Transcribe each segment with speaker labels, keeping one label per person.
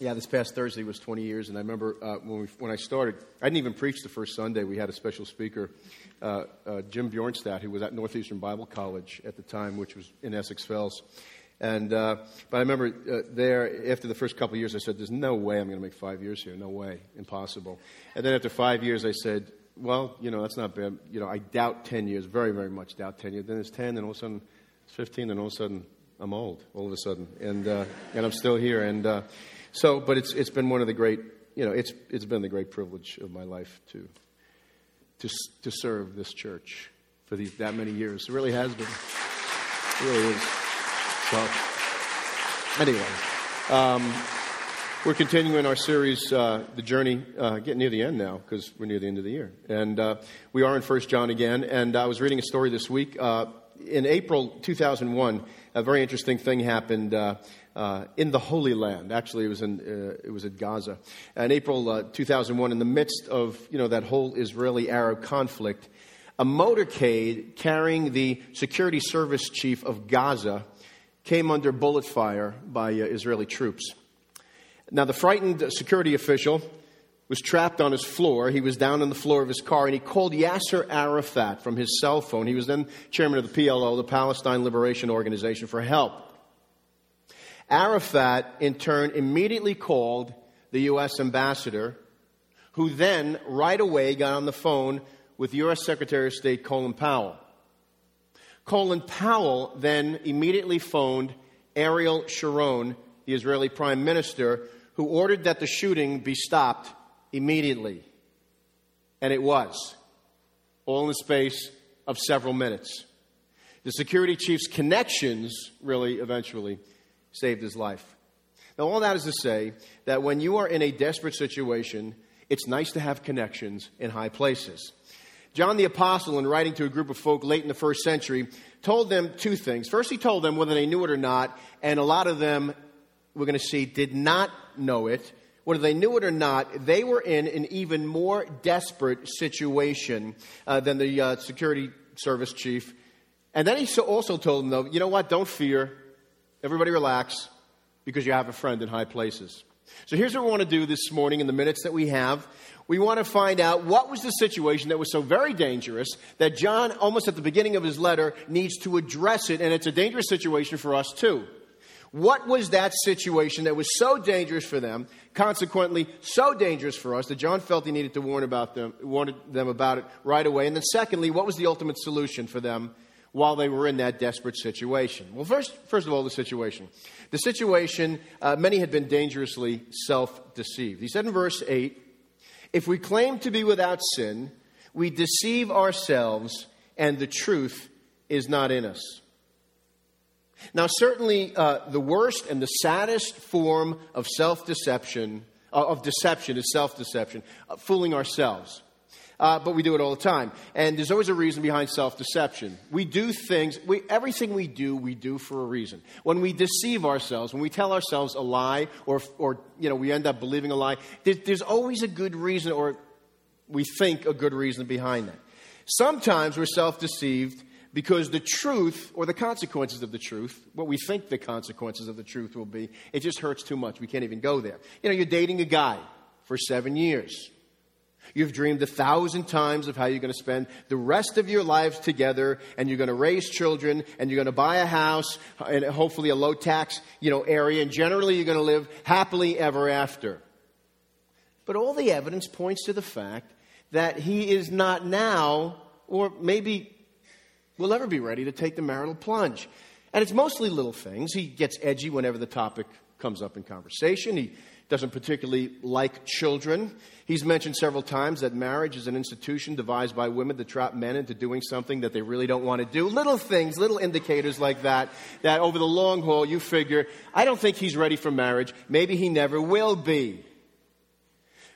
Speaker 1: Yeah, this past Thursday was 20 years, and I remember uh, when, we, when I started, I didn't even preach the first Sunday. We had a special speaker, uh, uh, Jim Bjornstad, who was at Northeastern Bible College at the time, which was in Essex Fells. And, uh, but I remember uh, there, after the first couple of years, I said, There's no way I'm going to make five years here. No way. Impossible. And then after five years, I said, Well, you know, that's not bad. You know, I doubt 10 years, very, very much doubt 10 years. Then it's 10, and all of a sudden it's 15, and all of a sudden I'm old, all of a sudden. And, uh, and I'm still here. And so, but it's, it's been one of the great, you know, it's, it's been the great privilege of my life to, to, to serve this church for these, that many years. It really has been. It really is. So, anyway, um, we're continuing our series, uh, The Journey, uh, getting near the end now because we're near the end of the year. And uh, we are in First John again. And I was reading a story this week. Uh, in April 2001, a very interesting thing happened uh, uh, in the Holy Land. Actually, it was, in, it was at Gaza. In April 2001, in the midst of you know, that whole Israeli Arab conflict, a motorcade carrying the security service chief of Gaza came under bullet fire by uh, Israeli troops. Now, the frightened security official was trapped on his floor. He was down on the floor of his car, and he called Yasser Arafat from his cell phone. He was then chairman of the PLO, the Palestine Liberation Organization, for help. Arafat, in turn, immediately called the U.S. ambassador, who then right away got on the phone with U.S. Secretary of State Colin Powell. Colin Powell then immediately phoned Ariel Sharon, the Israeli prime minister, who ordered that the shooting be stopped immediately. And it was, all in the space of several minutes. The security chief's connections really eventually saved his life. Now, all that is to say that when you are in a desperate situation, it's nice to have connections in high places. John the Apostle, in writing to a group of folk late in the first century, told them two things. First, he told them whether they knew it or not, and a lot of them, we're going to see, did not know it. Whether they knew it or not, they were in an even more desperate situation uh, than the uh, security service chief. And then he also told them, though, you know what? Don't fear. Everybody relax because you have a friend in high places. So here's what we want to do this morning in the minutes that we have we want to find out what was the situation that was so very dangerous that John, almost at the beginning of his letter, needs to address it, and it's a dangerous situation for us too. What was that situation that was so dangerous for them, consequently so dangerous for us that John felt he needed to warn about them, warn them about it right away? And then secondly, what was the ultimate solution for them while they were in that desperate situation? Well, first, first of all, the situation. The situation, uh, many had been dangerously self-deceived. He said in verse 8, if we claim to be without sin, we deceive ourselves and the truth is not in us. Now, certainly, uh, the worst and the saddest form of self deception, uh, of deception, is self deception, uh, fooling ourselves uh, but we do it all the time. And there's always a reason behind self deception. We do things, we, everything we do, we do for a reason. When we deceive ourselves, when we tell ourselves a lie, or, or you know, we end up believing a lie, there, there's always a good reason, or we think a good reason behind that. Sometimes we're self deceived because the truth or the consequences of the truth, what we think the consequences of the truth will be, it just hurts too much. We can't even go there. You know, you're dating a guy for seven years. You've dreamed a thousand times of how you're going to spend the rest of your lives together and you're going to raise children and you're going to buy a house and hopefully a low tax, you know, area and generally you're going to live happily ever after. But all the evidence points to the fact that he is not now or maybe will ever be ready to take the marital plunge. And it's mostly little things. He gets edgy whenever the topic comes up in conversation. He doesn't particularly like children. He's mentioned several times that marriage is an institution devised by women to trap men into doing something that they really don't want to do. Little things, little indicators like that, that over the long haul you figure, I don't think he's ready for marriage. Maybe he never will be.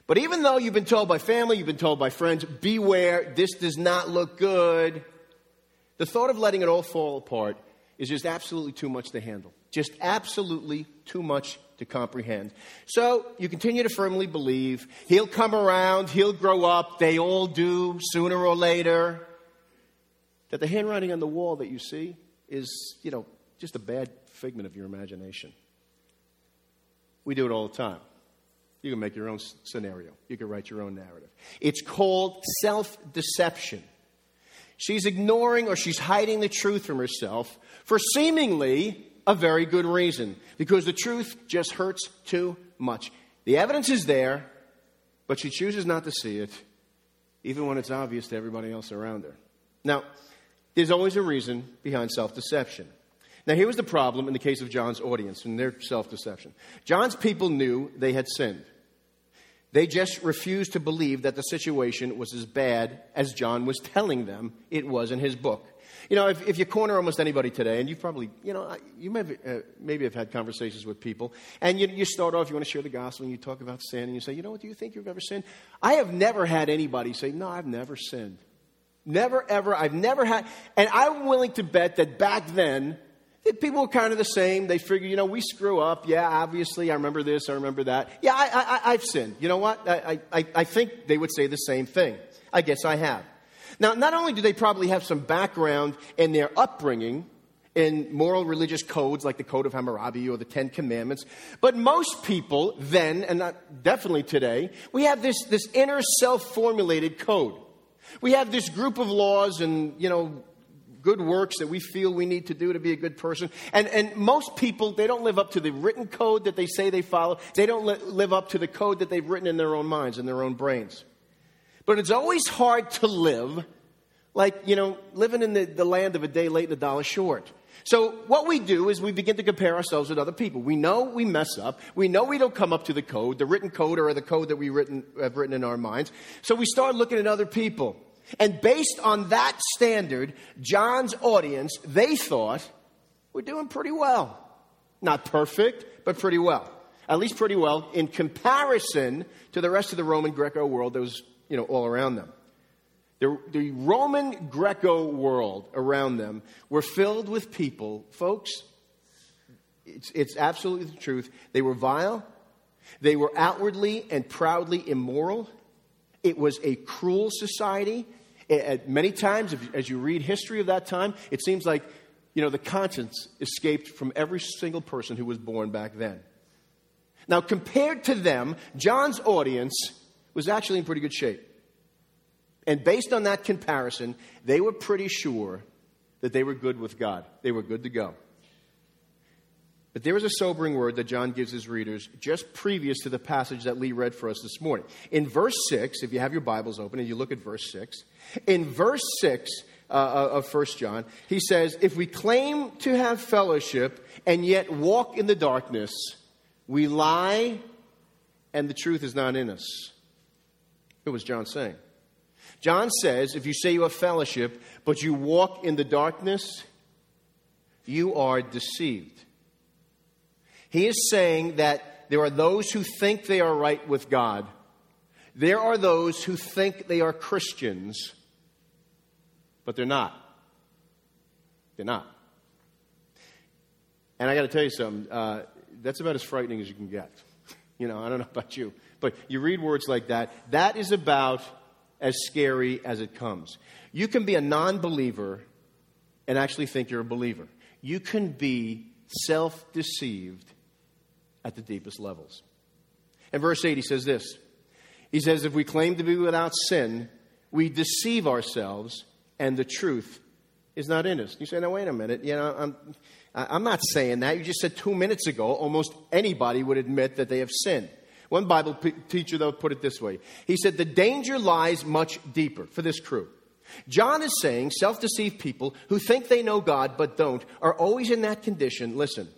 Speaker 1: But even though you've been told by family, you've been told by friends, beware, this does not look good, the thought of letting it all fall apart is just absolutely too much to handle. Just absolutely too much to comprehend. So you continue to firmly believe he'll come around, he'll grow up, they all do sooner or later. That the handwriting on the wall that you see is, you know, just a bad figment of your imagination. We do it all the time. You can make your own scenario. You can write your own narrative. It's called self deception. She's ignoring or she's hiding the truth from herself for seemingly a very good reason because the truth just hurts too much. The evidence is there, but she chooses not to see it, even when it's obvious to everybody else around her. Now, there's always a reason behind self deception. Now, here was the problem in the case of John's audience and their self deception. John's people knew they had sinned. They just refused to believe that the situation was as bad as John was telling them it was in his book. You know, if, if you corner almost anybody today, and you've probably, you know, you may have, uh, maybe have had conversations with people, and you, you start off, you want to share the gospel, and you talk about sin, and you say, you know what, do you think you've ever sinned? I have never had anybody say, no, I've never sinned. Never, ever, I've never had, and I'm willing to bet that back then, people were kind of the same. They figured, you know, we screw up. Yeah, obviously, I remember this, I remember that. Yeah, I, I, I've sinned. You know what? I, I, I think they would say the same thing. I guess I have. Now, not only do they probably have some background in their upbringing in moral religious codes like the Code of Hammurabi or the Ten Commandments, but most people then, and not definitely today, we have this, this inner self formulated code. We have this group of laws and, you know, good works that we feel we need to do to be a good person. And, and most people, they don't live up to the written code that they say they follow. They don't li- live up to the code that they've written in their own minds, in their own brains. But it's always hard to live like, you know, living in the, the land of a day late and a dollar short. So what we do is we begin to compare ourselves with other people. We know we mess up. We know we don't come up to the code, the written code or the code that we written, have written in our minds. So we start looking at other people. And based on that standard, John's audience, they thought, we're doing pretty well. Not perfect, but pretty well. At least pretty well in comparison to the rest of the Roman Greco world that was, you know, all around them. The, the Roman Greco world around them were filled with people, folks, it's, it's absolutely the truth. They were vile, they were outwardly and proudly immoral, it was a cruel society. At many times, as you read history of that time, it seems like you know the conscience escaped from every single person who was born back then. Now, compared to them, John's audience was actually in pretty good shape. And based on that comparison, they were pretty sure that they were good with God. They were good to go. But there is a sobering word that John gives his readers just previous to the passage that Lee read for us this morning. In verse 6, if you have your Bibles open and you look at verse 6, in verse 6 uh, uh of 1 John, he says, If we claim to have fellowship and yet walk in the darkness, we lie and the truth is not in us. What was John saying? John says, if you say you have fellowship, but you walk in the darkness, you are deceived. He is saying that there are those who think they are right with God. There are those who think they are Christians, but they're not. They're not. And I got to tell you something. Uh, that's about as frightening as you can get. You know, I don't know about you, but you read words like that. That is about as scary as it comes. You can be a non believer and actually think you're a believer. You can be self deceived at the deepest levels. In verse 8, he says this He says, If we claim to be without sin, we deceive ourselves, and the truth is not in us. You say, Now, wait a minute. You know, I'm, I'm not saying that. You just said two minutes ago almost anybody would admit that they have sinned. One Bible p- teacher, though, put it this way He said, The danger lies much deeper for this crew. John is saying self deceived people who think they know God but don't are always in that condition. Listen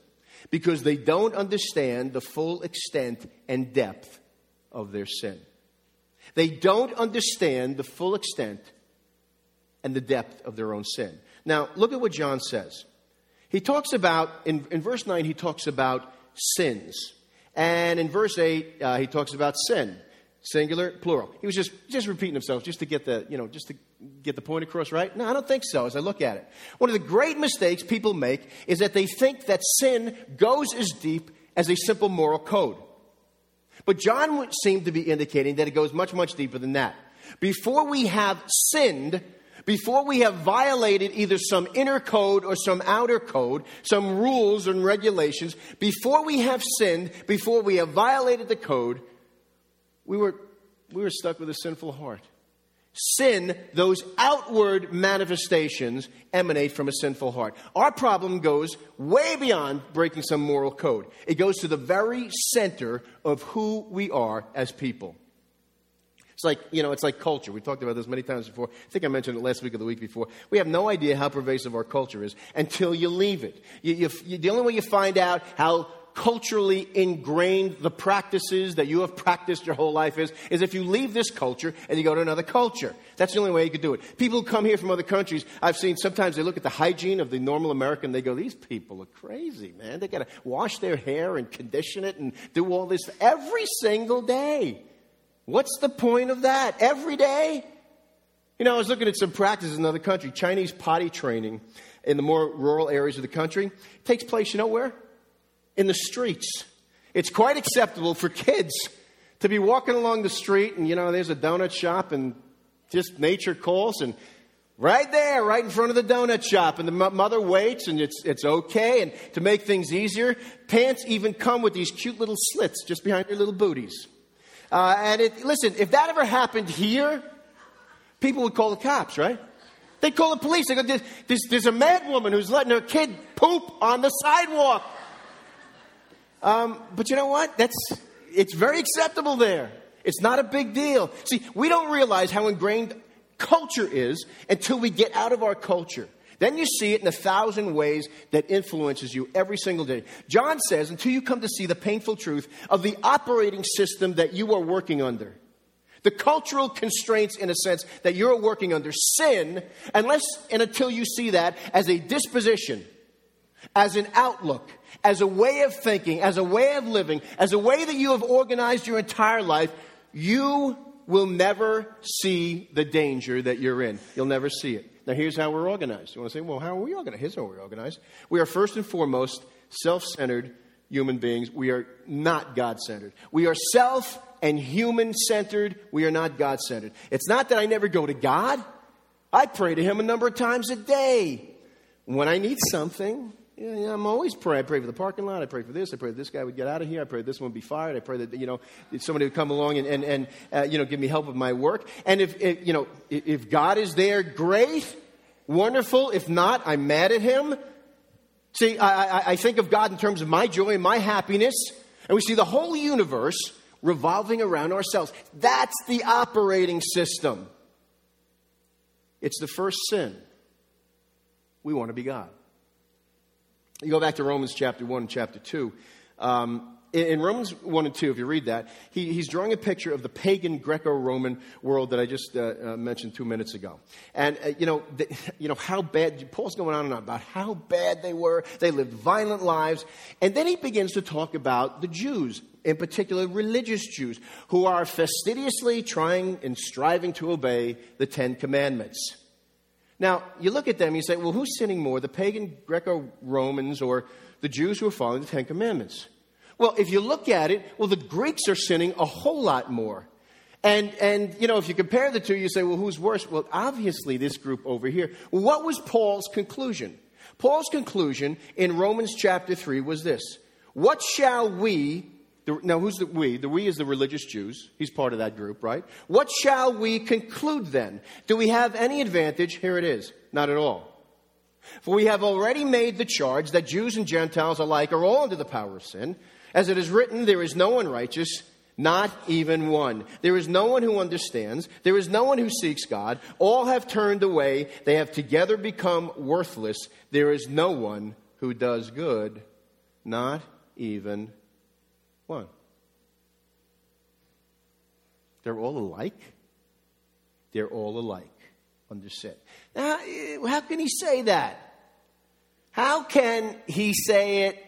Speaker 1: because they don't understand the full extent and depth of their sin. They don't understand the full extent and the depth of their own sin. Now, look at what John says. He talks about, in, in verse 9, he talks about sins. And in verse 8, uh, he talks about sin singular, plural. He was just, just repeating himself just to get the, you know, just to get the point across, right? No, I don't think so as I look at it. One of the great mistakes people make is that they think that sin goes as deep as a simple moral code. But John would seem to be indicating that it goes much, much deeper than that. Before we have sinned, before we have violated either some inner code or some outer code, some rules and regulations, before we have sinned, before we have violated the code, we were, we were stuck with a sinful heart. Sin, those outward manifestations, emanate from a sinful heart. Our problem goes way beyond breaking some moral code, it goes to the very center of who we are as people. It's like, you know, it's like culture. We've talked about this many times before. I think I mentioned it last week or the week before. We have no idea how pervasive our culture is until you leave it. You, you, you, the only way you find out how culturally ingrained the practices that you have practiced your whole life is, is if you leave this culture and you go to another culture. That's the only way you could do it. People who come here from other countries, I've seen sometimes they look at the hygiene of the normal American, they go, these people are crazy, man. They gotta wash their hair and condition it and do all this every single day. What's the point of that? Every day? You know, I was looking at some practices in another country. Chinese potty training in the more rural areas of the country takes place, you know where? In the streets. It's quite acceptable for kids to be walking along the street and, you know, there's a donut shop and just nature calls and right there, right in front of the donut shop. And the mother waits and it's, it's okay. And to make things easier, pants even come with these cute little slits just behind your little booties. Uh, and it, listen, if that ever happened here, people would call the cops, right? They'd call the police. They go, there's, there's, there's a mad woman who's letting her kid poop on the sidewalk. Um, but you know what? That's, it's very acceptable there. It's not a big deal. See, we don't realize how ingrained culture is until we get out of our culture. Then you see it in a thousand ways that influences you every single day. John says, until you come to see the painful truth of the operating system that you are working under. The cultural constraints, in a sense, that you're working under, sin, unless and until you see that as a disposition, as an outlook, as a way of thinking, as a way of living, as a way that you have organized your entire life, you will never see the danger that you're in. You'll never see it. Now, here's how we're organized. You want to say, well, how are we organized? Here's how we're organized. We are first and foremost self centered human beings. We are not God centered. We are self and human centered. We are not God centered. It's not that I never go to God, I pray to Him a number of times a day. When I need something, yeah, I'm always praying. I pray for the parking lot. I pray for this. I pray that this guy would get out of here. I pray this one would be fired. I pray that, you know, somebody would come along and, and, and uh, you know, give me help with my work. And if, if, you know, if God is there, great, wonderful. If not, I'm mad at him. See, I, I, I think of God in terms of my joy and my happiness. And we see the whole universe revolving around ourselves. That's the operating system. It's the first sin. We want to be God. You go back to Romans chapter 1 and chapter 2. Um, in Romans 1 and 2, if you read that, he, he's drawing a picture of the pagan Greco Roman world that I just uh, uh, mentioned two minutes ago. And, uh, you, know, the, you know, how bad, Paul's going on and on about how bad they were. They lived violent lives. And then he begins to talk about the Jews, in particular religious Jews, who are fastidiously trying and striving to obey the Ten Commandments. Now, you look at them you say, well, who's sinning more, the pagan Greco Romans or the Jews who are following the Ten Commandments? Well, if you look at it, well, the Greeks are sinning a whole lot more. And, and, you know, if you compare the two, you say, well, who's worse? Well, obviously, this group over here. what was Paul's conclusion? Paul's conclusion in Romans chapter 3 was this What shall we the, now, who's the we? The we is the religious Jews. He's part of that group, right? What shall we conclude then? Do we have any advantage? Here it is. Not at all. For we have already made the charge that Jews and Gentiles alike are all under the power of sin. As it is written, there is no one righteous, not even one. There is no one who understands. There is no one who seeks God. All have turned away. They have together become worthless. There is no one who does good, not even one. They're all alike. They're all alike under sin. Now, how can he say that? How can he say it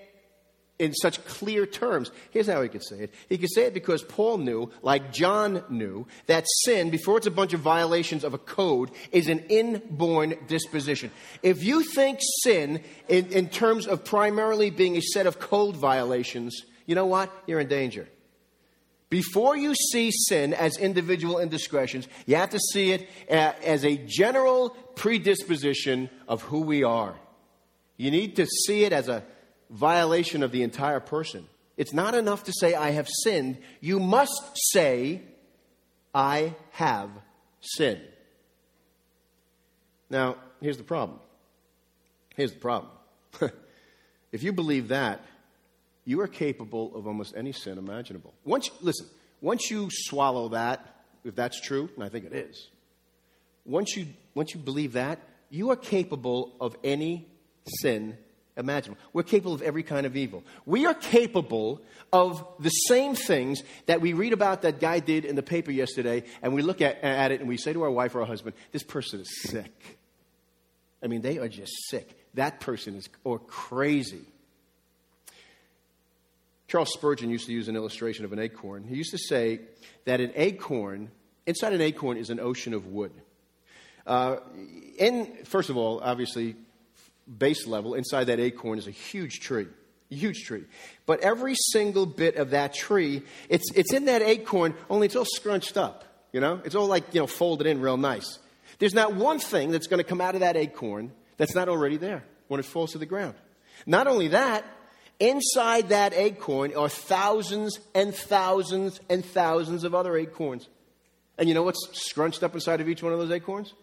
Speaker 1: in such clear terms. Here's how he could say it. He could say it because Paul knew, like John knew, that sin, before it's a bunch of violations of a code, is an inborn disposition. If you think sin in, in terms of primarily being a set of code violations, you know what? You're in danger. Before you see sin as individual indiscretions, you have to see it as a general predisposition of who we are. You need to see it as a violation of the entire person. It's not enough to say, I have sinned. You must say, I have sinned. Now, here's the problem. Here's the problem. if you believe that, you are capable of almost any sin imaginable. Once, listen, once you swallow that, if that's true, and I think it is, once you, once you believe that, you are capable of any sin imaginable. We're capable of every kind of evil. We are capable of the same things that we read about that guy did in the paper yesterday, and we look at, at it and we say to our wife or our husband, This person is sick. I mean, they are just sick. That person is or crazy. Charles Spurgeon used to use an illustration of an acorn. He used to say that an acorn, inside an acorn is an ocean of wood. Uh, in, first of all, obviously, base level, inside that acorn is a huge tree. A huge tree. But every single bit of that tree, it's, it's in that acorn, only it's all scrunched up. You know? It's all like, you know, folded in real nice. There's not one thing that's going to come out of that acorn that's not already there when it falls to the ground. Not only that, inside that acorn are thousands and thousands and thousands of other acorns. And you know what's scrunched up inside of each one of those acorns?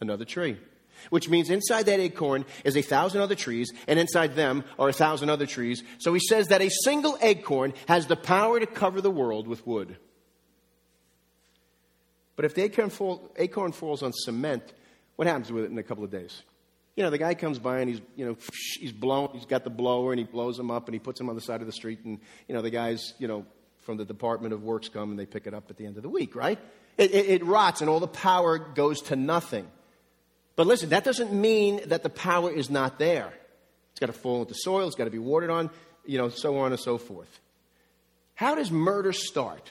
Speaker 1: Another tree. Which means inside that acorn is a thousand other trees, and inside them are a thousand other trees. So he says that a single acorn has the power to cover the world with wood. But if the acorn, fall, acorn falls on cement, what happens with it in a couple of days? You know, the guy comes by and he's, you know, he's blown, he's got the blower and he blows them up and he puts them on the side of the street and, you know, the guys, you know, from the Department of Works come and they pick it up at the end of the week, right? It, it, it rots and all the power goes to nothing. But listen, that doesn't mean that the power is not there. It's got to fall into soil, it's got to be watered on, you know, so on and so forth. How does murder start?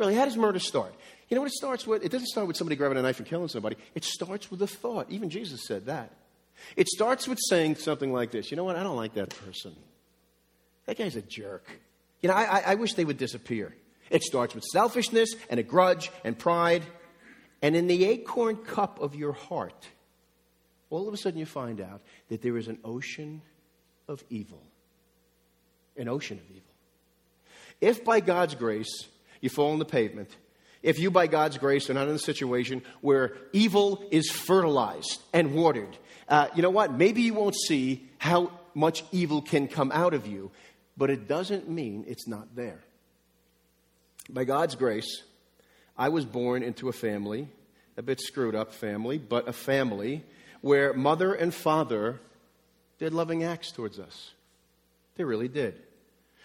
Speaker 1: Really, how does murder start? You know what it starts with? It doesn't start with somebody grabbing a knife and killing somebody. It starts with a thought. Even Jesus said that. It starts with saying something like this You know what? I don't like that person. That guy's a jerk. You know, I, I wish they would disappear. It starts with selfishness and a grudge and pride. And in the acorn cup of your heart, all of a sudden you find out that there is an ocean of evil. An ocean of evil. If by God's grace you fall on the pavement, if you, by God's grace, are not in a situation where evil is fertilized and watered, uh, you know what? Maybe you won't see how much evil can come out of you, but it doesn't mean it's not there. By God's grace, I was born into a family, a bit screwed up family, but a family where mother and father did loving acts towards us. They really did.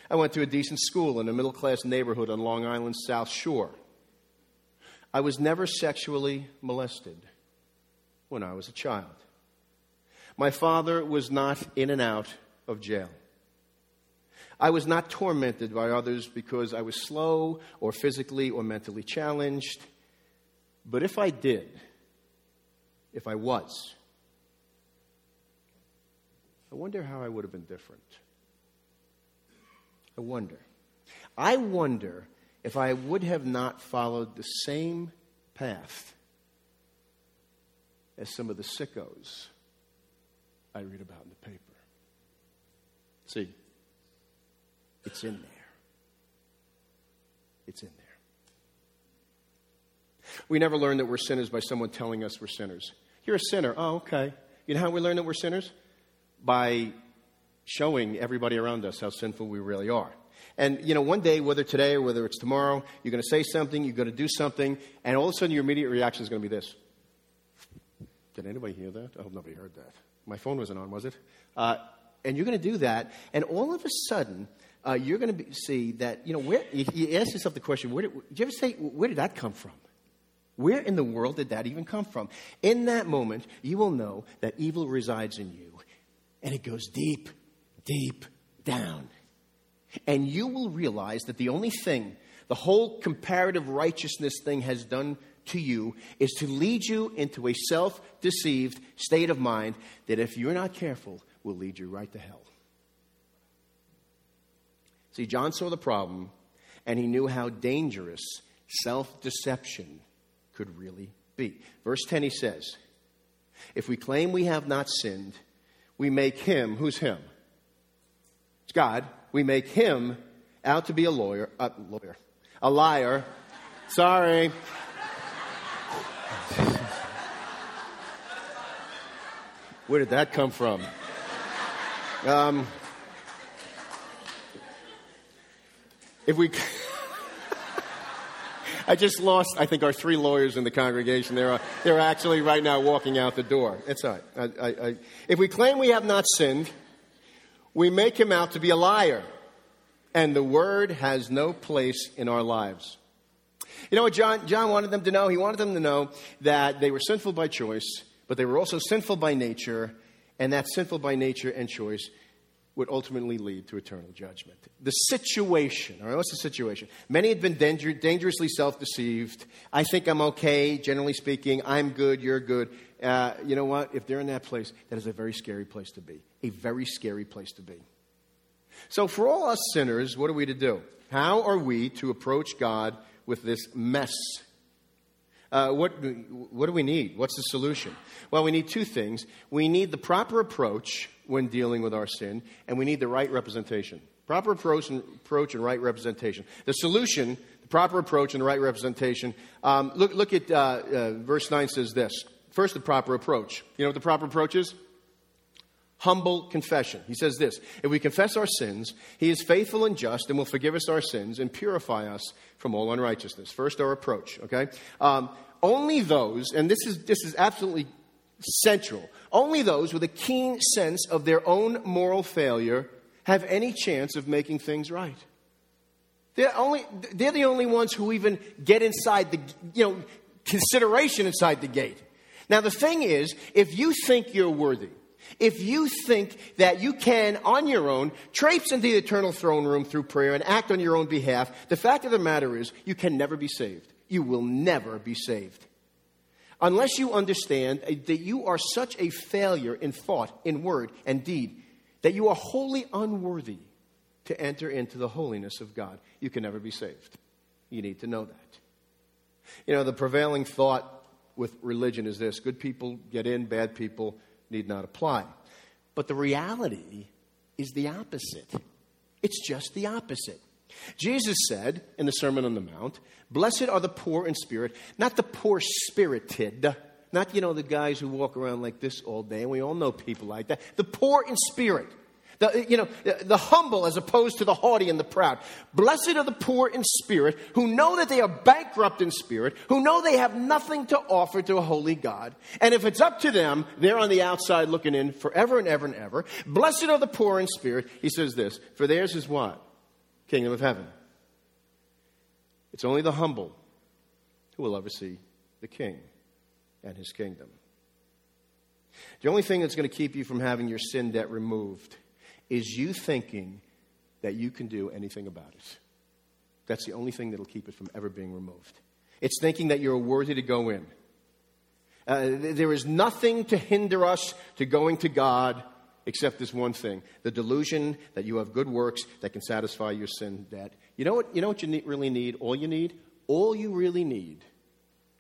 Speaker 1: I went to a decent school in a middle class neighborhood on Long Island's South Shore. I was never sexually molested when I was a child. My father was not in and out of jail. I was not tormented by others because I was slow or physically or mentally challenged. But if I did, if I was, I wonder how I would have been different. I wonder. I wonder if I would have not followed the same path as some of the sickos I read about in the paper. See, it's in there. It's in there. We never learn that we're sinners by someone telling us we're sinners. You're a sinner. Oh, okay. You know how we learn that we're sinners? By showing everybody around us how sinful we really are. And, you know, one day, whether today or whether it's tomorrow, you're going to say something, you're going to do something, and all of a sudden your immediate reaction is going to be this. Did anybody hear that? I hope nobody heard that. My phone wasn't on, was it? Uh, and you're going to do that, and all of a sudden, uh, you're going to see that, you know, where, you, you ask yourself the question, where did, did you ever say, where did that come from? Where in the world did that even come from? In that moment, you will know that evil resides in you, and it goes deep, deep down. And you will realize that the only thing the whole comparative righteousness thing has done to you is to lead you into a self deceived state of mind that, if you're not careful, will lead you right to hell. See, John saw the problem and he knew how dangerous self deception could really be. Verse 10 he says, If we claim we have not sinned, we make him, who's him? God, we make him out to be a lawyer, a lawyer, a liar. Sorry. Where did that come from? Um, if we. I just lost, I think, our three lawyers in the congregation. They're, uh, they're actually right now walking out the door. It's all right. I, I, I, if we claim we have not sinned, we make him out to be a liar. And the word has no place in our lives. You know what John, John wanted them to know? He wanted them to know that they were sinful by choice, but they were also sinful by nature, and that sinful by nature and choice would ultimately lead to eternal judgment. The situation, all right, what's the situation? Many had been danger, dangerously self deceived. I think I'm okay, generally speaking. I'm good, you're good. Uh, you know what? If they're in that place, that is a very scary place to be. A very scary place to be. So, for all us sinners, what are we to do? How are we to approach God with this mess uh, what, what do we need? What's the solution? Well, we need two things. We need the proper approach when dealing with our sin, and we need the right representation. Proper approach and, approach and right representation. The solution, the proper approach and the right representation. Um, look, look at uh, uh, verse 9 says this. First, the proper approach. You know what the proper approach is? Humble confession. He says this If we confess our sins, he is faithful and just and will forgive us our sins and purify us from all unrighteousness. First, our approach, okay? Um, only those, and this is, this is absolutely central, only those with a keen sense of their own moral failure have any chance of making things right. They're, only, they're the only ones who even get inside the, you know, consideration inside the gate. Now, the thing is, if you think you're worthy, if you think that you can, on your own, traipse into the eternal throne room through prayer and act on your own behalf, the fact of the matter is, you can never be saved you will never be saved. Unless you understand that you are such a failure in thought, in word, and deed, that you are wholly unworthy to enter into the holiness of God, you can never be saved. You need to know that. You know, the prevailing thought with religion is this good people get in, bad people need not apply. But the reality is the opposite. It's just the opposite. Jesus said in the Sermon on the Mount, Blessed are the poor in spirit, not the poor spirited, not, you know, the guys who walk around like this all day, and we all know people like that. The poor in spirit. The, you know, the humble as opposed to the haughty and the proud. Blessed are the poor in spirit who know that they are bankrupt in spirit, who know they have nothing to offer to a holy God. And if it's up to them, they're on the outside looking in forever and ever and ever. Blessed are the poor in spirit. He says this, for theirs is what? kingdom of heaven. It's only the humble who will ever see the king and his kingdom. The only thing that's going to keep you from having your sin debt removed is you thinking that you can do anything about it. That's the only thing that'll keep it from ever being removed. It's thinking that you're worthy to go in. Uh, there is nothing to hinder us to going to God except this one thing the delusion that you have good works that can satisfy your sin debt. You know what, you know what you need, really need? All you need? All you really need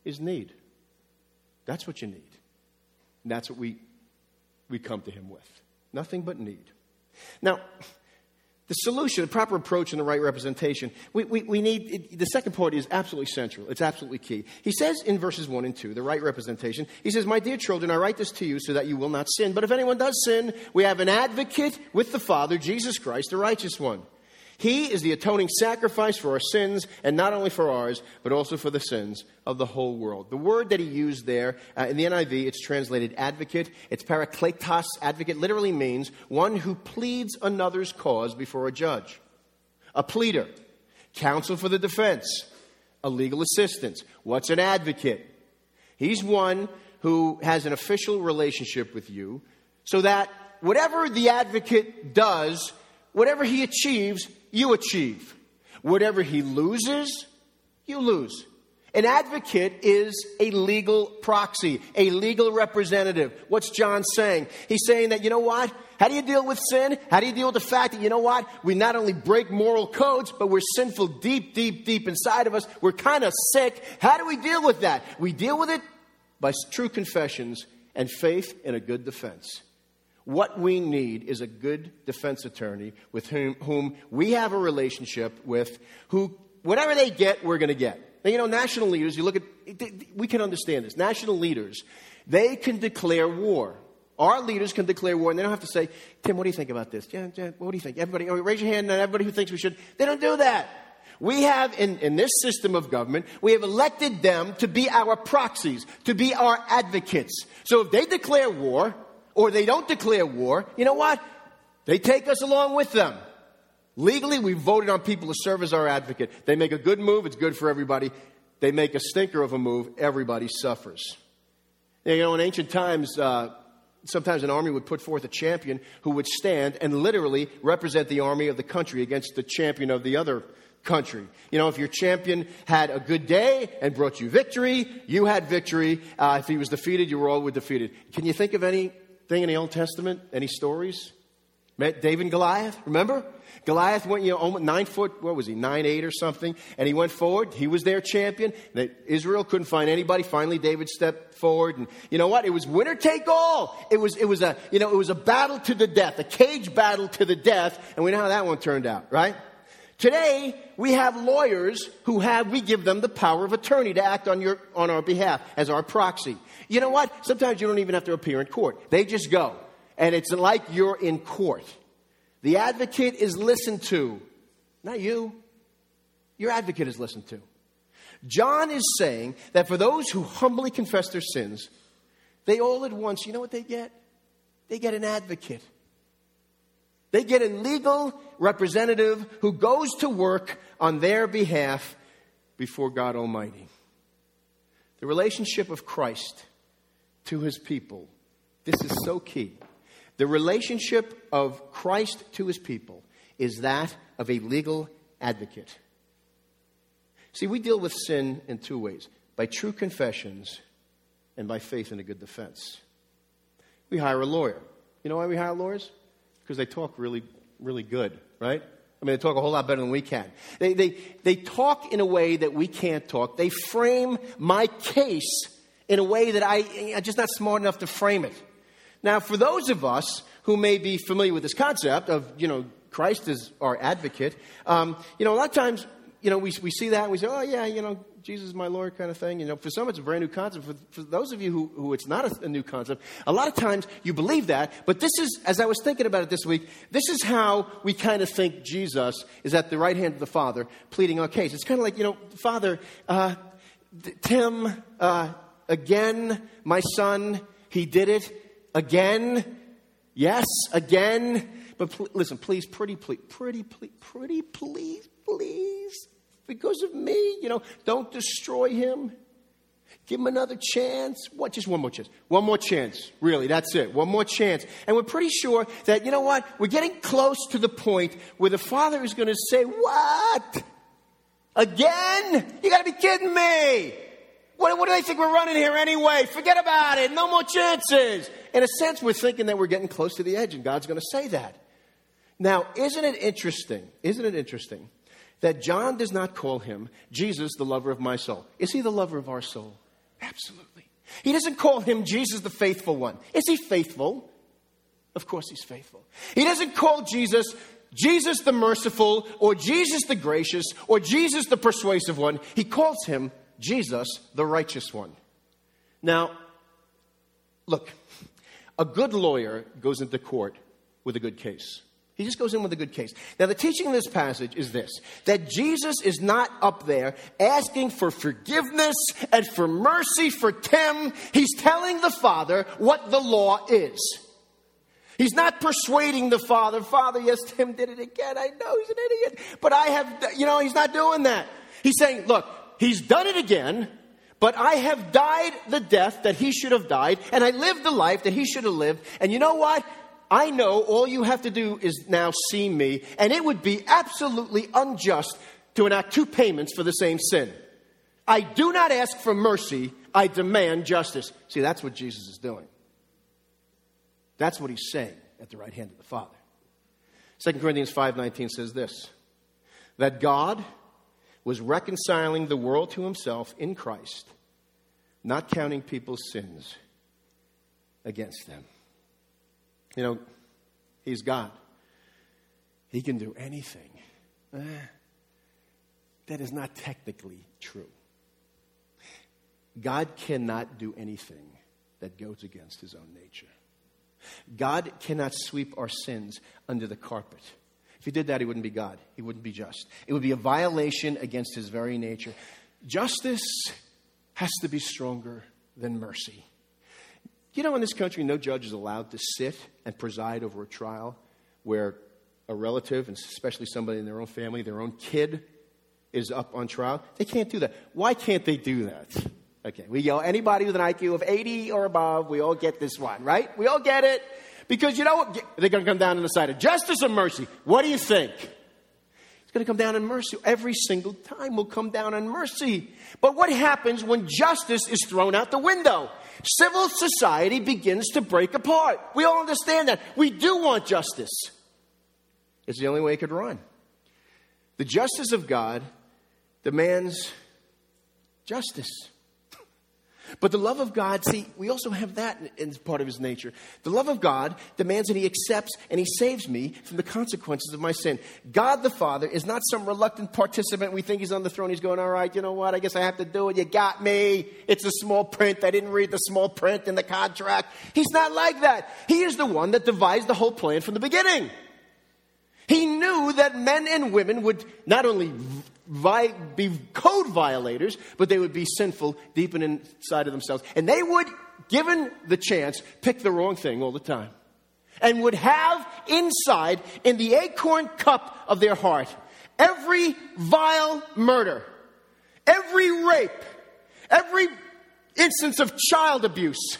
Speaker 1: is need. That's what you need. And that's what we, we come to Him with. Nothing but need. Now, the solution, the proper approach, and the right representation, we, we, we need, it, the second part is absolutely central. It's absolutely key. He says in verses 1 and 2, the right representation, he says, My dear children, I write this to you so that you will not sin. But if anyone does sin, we have an advocate with the Father, Jesus Christ, the righteous one. He is the atoning sacrifice for our sins, and not only for ours, but also for the sins of the whole world. The word that he used there uh, in the NIV, it's translated advocate. It's parakletos. Advocate literally means one who pleads another's cause before a judge. A pleader, counsel for the defense, a legal assistant. What's an advocate? He's one who has an official relationship with you so that whatever the advocate does, whatever he achieves, you achieve. Whatever he loses, you lose. An advocate is a legal proxy, a legal representative. What's John saying? He's saying that, you know what? How do you deal with sin? How do you deal with the fact that, you know what? We not only break moral codes, but we're sinful deep, deep, deep inside of us. We're kind of sick. How do we deal with that? We deal with it by true confessions and faith in a good defense. What we need is a good defense attorney with whom, whom we have a relationship with, who, whatever they get, we're going to get. Now, you know, national leaders, you look at, we can understand this. National leaders, they can declare war. Our leaders can declare war, and they don't have to say, Tim, what do you think about this? Yeah, yeah, what do you think? Everybody, oh, raise your hand, and everybody who thinks we should. They don't do that. We have, in, in this system of government, we have elected them to be our proxies, to be our advocates. So if they declare war, or they don't declare war, you know what? They take us along with them. Legally, we voted on people to serve as our advocate. They make a good move, it's good for everybody. They make a stinker of a move, everybody suffers. You know, in ancient times, uh, sometimes an army would put forth a champion who would stand and literally represent the army of the country against the champion of the other country. You know, if your champion had a good day and brought you victory, you had victory. Uh, if he was defeated, you were all defeated. Can you think of anything in the Old Testament? Any stories? Met David and Goliath, remember? Goliath went, you know, nine foot, what was he, nine eight or something, and he went forward. He was their champion. Israel couldn't find anybody. Finally, David stepped forward, and you know what? It was winner take all. It was, it was a, you know, it was a battle to the death, a cage battle to the death, and we know how that one turned out, right? Today, we have lawyers who have, we give them the power of attorney to act on, your, on our behalf as our proxy. You know what? Sometimes you don't even have to appear in court. They just go. And it's like you're in court. The advocate is listened to, not you. Your advocate is listened to. John is saying that for those who humbly confess their sins, they all at once, you know what they get? They get an advocate. They get a legal representative who goes to work on their behalf before God Almighty. The relationship of Christ to his people. This is so key. The relationship of Christ to his people is that of a legal advocate. See, we deal with sin in two ways by true confessions and by faith in a good defense. We hire a lawyer. You know why we hire lawyers? Because they talk really, really good, right? I mean, they talk a whole lot better than we can. They, they, they talk in a way that we can't talk. They frame my case in a way that I, I'm just not smart enough to frame it. Now, for those of us who may be familiar with this concept of, you know, Christ is our advocate, um, you know, a lot of times, you know, we, we see that and we say, oh, yeah, you know, Jesus is my Lord kind of thing. You know, for some it's a brand new concept. For, for those of you who, who it's not a, a, new concept, a lot of times you believe that. But this is, as I was thinking about it this week, this is how we kind of think Jesus is at the right hand of the Father pleading our case. It's kind of like, you know, Father, uh, Tim, uh, again, my son, he did it again. Yes, again. But pl- listen, please, pretty, please, pretty, please, pretty, please, please because of me. You know, don't destroy him. Give him another chance. What? Just one more chance. One more chance. Really, that's it. One more chance. And we're pretty sure that, you know what? We're getting close to the point where the father is going to say, What? Again? You got to be kidding me. What, what do they think we're running here anyway? Forget about it. No more chances. In a sense, we're thinking that we're getting close to the edge, and God's going to say that. Now, isn't it interesting? Isn't it interesting that John does not call him Jesus, the lover of my soul. Is he the lover of our soul? Absolutely. He doesn't call him Jesus, the faithful one. Is he faithful? Of course, he's faithful. He doesn't call Jesus Jesus the merciful, or Jesus the gracious, or Jesus the persuasive one. He calls him Jesus the righteous one. Now, look, a good lawyer goes into court with a good case. He just goes in with a good case. Now, the teaching in this passage is this that Jesus is not up there asking for forgiveness and for mercy for Tim. He's telling the Father what the law is. He's not persuading the Father, Father, yes, Tim did it again. I know he's an idiot, but I have, you know, he's not doing that. He's saying, look, he's done it again. But I have died the death that he should have died, and I lived the life that he should have lived. And you know what? I know all you have to do is now see me, and it would be absolutely unjust to enact two payments for the same sin. I do not ask for mercy, I demand justice. See, that's what Jesus is doing. That's what he's saying at the right hand of the Father. 2 Corinthians 5:19 says this: that God was reconciling the world to himself in Christ, not counting people's sins against them. You know, He's God. He can do anything. Eh, that is not technically true. God cannot do anything that goes against His own nature. God cannot sweep our sins under the carpet. If he did that, he wouldn't be God. He wouldn't be just. It would be a violation against his very nature. Justice has to be stronger than mercy. You know, in this country, no judge is allowed to sit and preside over a trial where a relative, and especially somebody in their own family, their own kid, is up on trial. They can't do that. Why can't they do that? Okay, we yell, anybody with an IQ of 80 or above, we all get this one, right? We all get it. Because you know what? They're going to come down on the side of justice or mercy. What do you think? It's going to come down on mercy. Every single time will come down on mercy. But what happens when justice is thrown out the window? Civil society begins to break apart. We all understand that. We do want justice. It's the only way it could run. The justice of God demands justice. But the love of God, see, we also have that in part of his nature. The love of God demands that he accepts and he saves me from the consequences of my sin. God the Father is not some reluctant participant. We think he's on the throne. He's going, all right, you know what? I guess I have to do it. You got me. It's a small print. I didn't read the small print in the contract. He's not like that. He is the one that devised the whole plan from the beginning. He knew that men and women would not only vi- be code violators, but they would be sinful deep inside of themselves. And they would, given the chance, pick the wrong thing all the time. And would have inside, in the acorn cup of their heart, every vile murder, every rape, every instance of child abuse,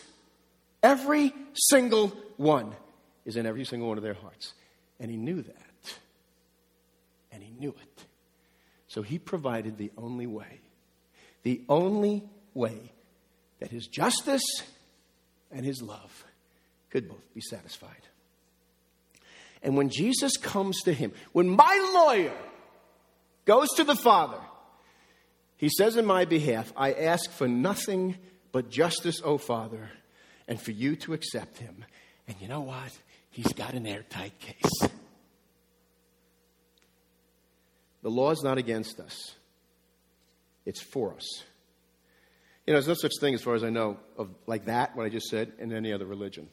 Speaker 1: every single one is in every single one of their hearts. And he knew that and he knew it. So he provided the only way, the only way that his justice and his love could both be satisfied. And when Jesus comes to him, when my lawyer goes to the Father, he says in my behalf, I ask for nothing but justice, O Father, and for you to accept him. And you know what? He's got an airtight case. The law is not against us, it's for us. You know, there's no such thing, as far as I know, of like that, what I just said, in any other religion.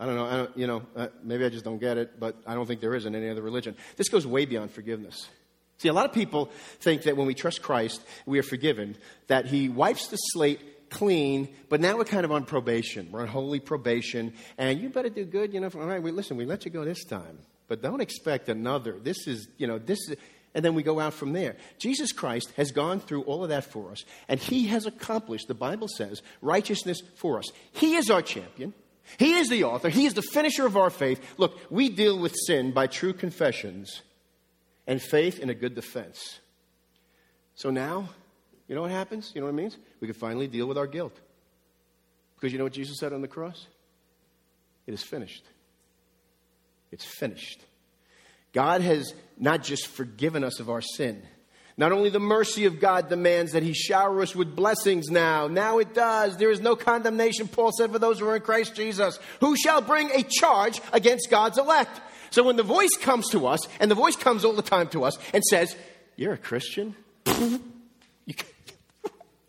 Speaker 1: I don't know. I don't, you know, uh, maybe I just don't get it, but I don't think there is in any other religion. This goes way beyond forgiveness. See, a lot of people think that when we trust Christ, we are forgiven, that He wipes the slate clean, but now we're kind of on probation. We're on holy probation, and you better do good. You know, all right, we, listen, we let you go this time, but don't expect another. This is, you know, this is and then we go out from there. Jesus Christ has gone through all of that for us, and He has accomplished, the Bible says, righteousness for us. He is our champion. He is the author. He is the finisher of our faith. Look, we deal with sin by true confessions and faith in a good defense. So now, you know what happens? You know what it means? We can finally deal with our guilt. Because you know what Jesus said on the cross? It is finished. It's finished. God has not just forgiven us of our sin. Not only the mercy of God demands that He shower us with blessings now. Now it does. There is no condemnation, Paul said, for those who are in Christ Jesus. Who shall bring a charge against God's elect? So when the voice comes to us, and the voice comes all the time to us, and says, You're a Christian? are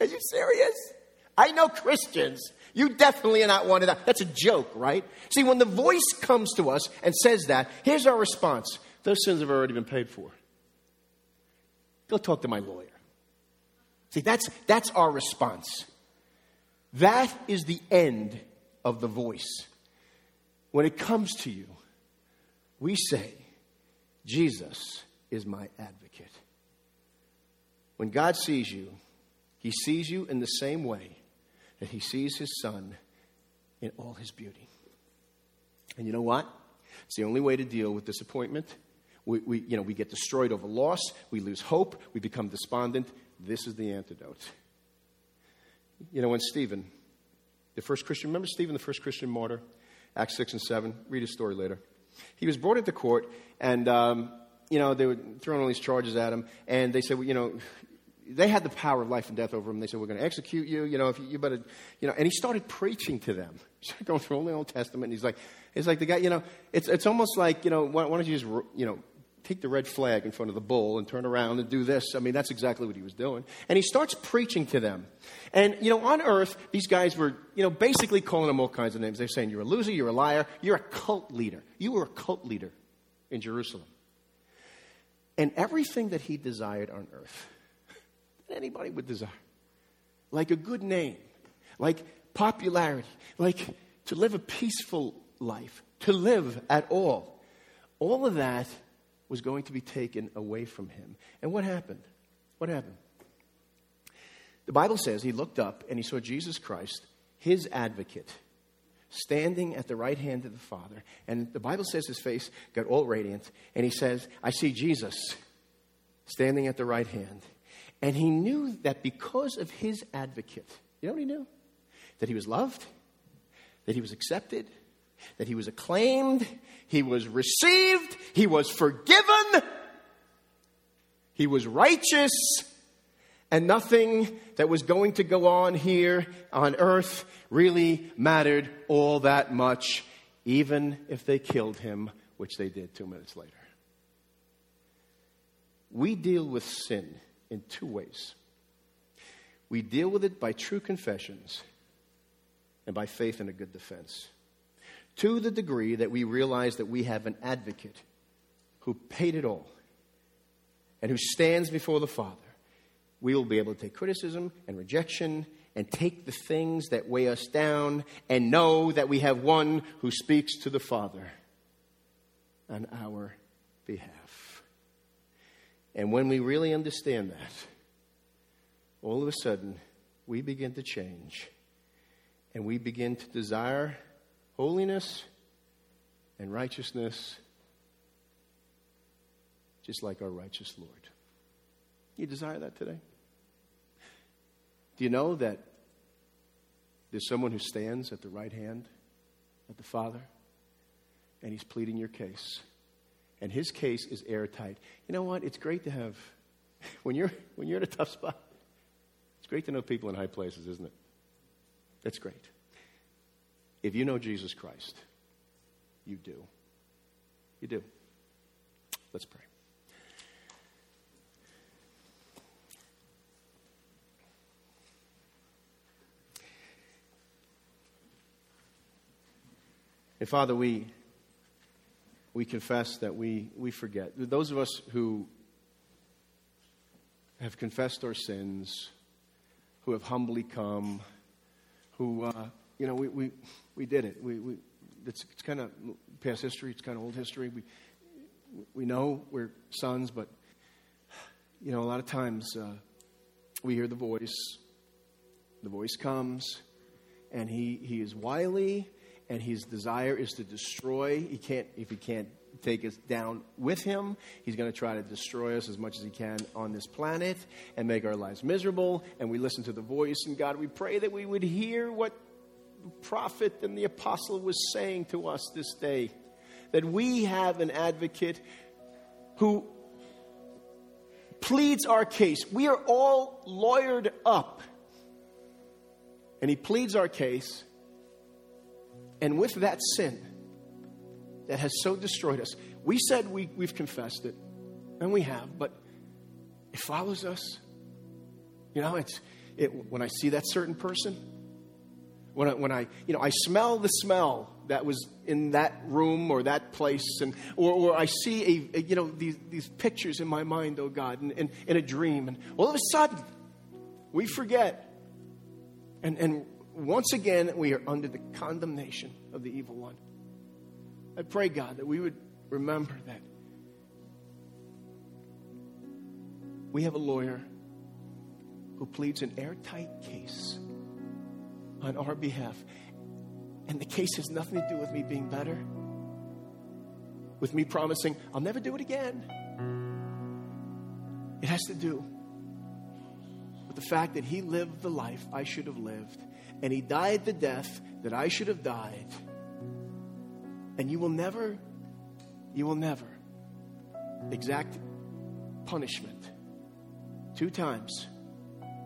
Speaker 1: you serious? I know Christians. You definitely are not one of that. That's a joke, right? See, when the voice comes to us and says that, here's our response those sins have already been paid for. Go talk to my lawyer. See, that's, that's our response. That is the end of the voice. When it comes to you, we say, Jesus is my advocate. When God sees you, he sees you in the same way that he sees his son in all his beauty. And you know what? It's the only way to deal with disappointment we, we, you know, we get destroyed over loss, we lose hope, we become despondent. This is the antidote. You know, when Stephen, the first Christian, remember Stephen, the first Christian martyr? Acts 6 and 7. Read his story later. He was brought into court, and, um, you know, they were throwing all these charges at him, and they said, well, you know, they had the power of life and death over him. They said, We're going to execute you. You know, if you, you, better, you know. And he started preaching to them. He started going through all the Old Testament. And he's like, It's like the guy, you know, it's, it's almost like, you know, why, why don't you just, you know, take the red flag in front of the bull and turn around and do this. I mean, that's exactly what he was doing. And he starts preaching to them. And, you know, on earth, these guys were, you know, basically calling him all kinds of names. They're saying, You're a loser, you're a liar, you're a cult leader. You were a cult leader in Jerusalem. And everything that he desired on earth, that anybody would desire, like a good name, like popularity, like to live a peaceful life, to live at all, all of that was going to be taken away from him. And what happened? What happened? The Bible says he looked up and he saw Jesus Christ, his advocate, standing at the right hand of the Father. And the Bible says his face got all radiant. And he says, I see Jesus standing at the right hand. And he knew that because of his advocate, you know what he knew? That he was loved, that he was accepted, that he was acclaimed, he was received, he was forgiven, he was righteous, and nothing that was going to go on here on earth really mattered all that much, even if they killed him, which they did two minutes later. We deal with sin in two ways. We deal with it by true confessions and by faith in a good defense to the degree that we realize that we have an advocate who paid it all and who stands before the Father, we will be able to take criticism and rejection and take the things that weigh us down and know that we have one who speaks to the Father on our behalf. And when we really understand that, all of a sudden, we begin to change and we begin to desire holiness and righteousness, just like our righteous Lord. You desire that today? Do you know that there's someone who stands at the right hand of the Father and he's pleading your case? And his case is airtight. You know what? It's great to have, when you're, when you're in a tough spot, it's great to know people in high places, isn't it? That's great. If you know Jesus Christ, you do. You do. Let's pray. And Father, we, we confess that we, we forget. Those of us who have confessed our sins, who have humbly come, who, uh, you know, we, we, we did it. We, we, it's, it's kind of past history, it's kind of old history. We, we know we're sons, but, you know, a lot of times uh, we hear the voice. The voice comes, and he, he is wily, and his desire is to destroy. He can't, if he can't take us down with him. He's going to try to destroy us as much as he can on this planet and make our lives miserable. And we listen to the voice, and God, we pray that we would hear what prophet and the apostle was saying to us this day that we have an advocate who pleads our case. We are all lawyered up. And he pleads our case. And with that sin that has so destroyed us, we said we, we've confessed it, and we have, but it follows us. You know, it's it, when I see that certain person, when I, when I, you know, I smell the smell that was in that room or that place, and or, or I see a, a, you know these, these pictures in my mind, oh God, in, in a dream, and all of a sudden we forget, and and once again we are under the condemnation of the evil one. I pray God that we would remember that we have a lawyer who pleads an airtight case on our behalf. And the case has nothing to do with me being better, with me promising I'll never do it again. It has to do with the fact that he lived the life I should have lived, and he died the death that I should have died. And you will never, you will never exact punishment two times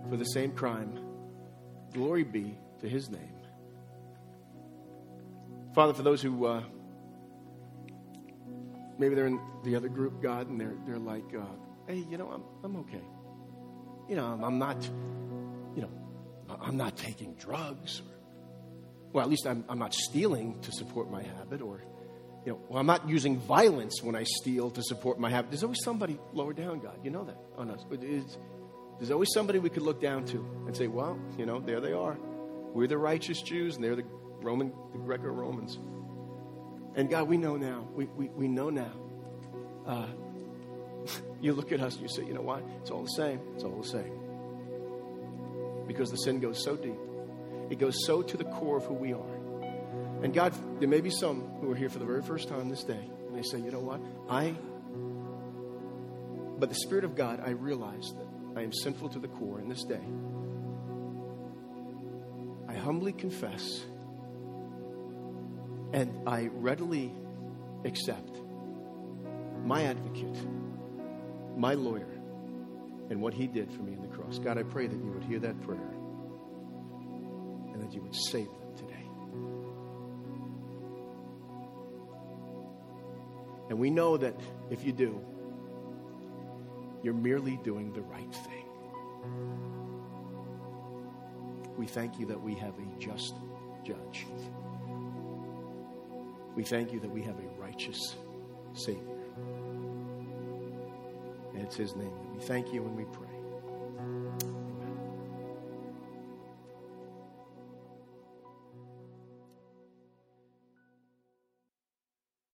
Speaker 1: for the same crime. Glory be to his name. Father, for those who uh, maybe they're in the other group, God, and they're, they're like, uh, hey, you know, I'm, I'm okay. You know, I'm, I'm not, you know, I'm not taking drugs. Or, well, at least I'm, I'm not stealing to support my habit, or, you know, well, I'm not using violence when I steal to support my habit. There's always somebody lower down, God. You know that on us. there's always somebody we could look down to and say, well, you know, there they are. We're the righteous Jews, and they're the Roman, the Greco Romans. And God, we know now. We, we, we know now. Uh, you look at us and you say, you know what? It's all the same. It's all the same. Because the sin goes so deep, it goes so to the core of who we are. And God, there may be some who are here for the very first time this day, and they say, you know what? I, but the Spirit of God, I realize that I am sinful to the core in this day. Humbly confess and I readily accept my advocate, my lawyer, and what he did for me in the cross. God, I pray that you would hear that prayer and that you would save them today. And we know that if you do, you're merely doing the right thing. We thank you that we have a just judge. We thank you that we have a righteous Savior. And it's His name that we thank you and we pray.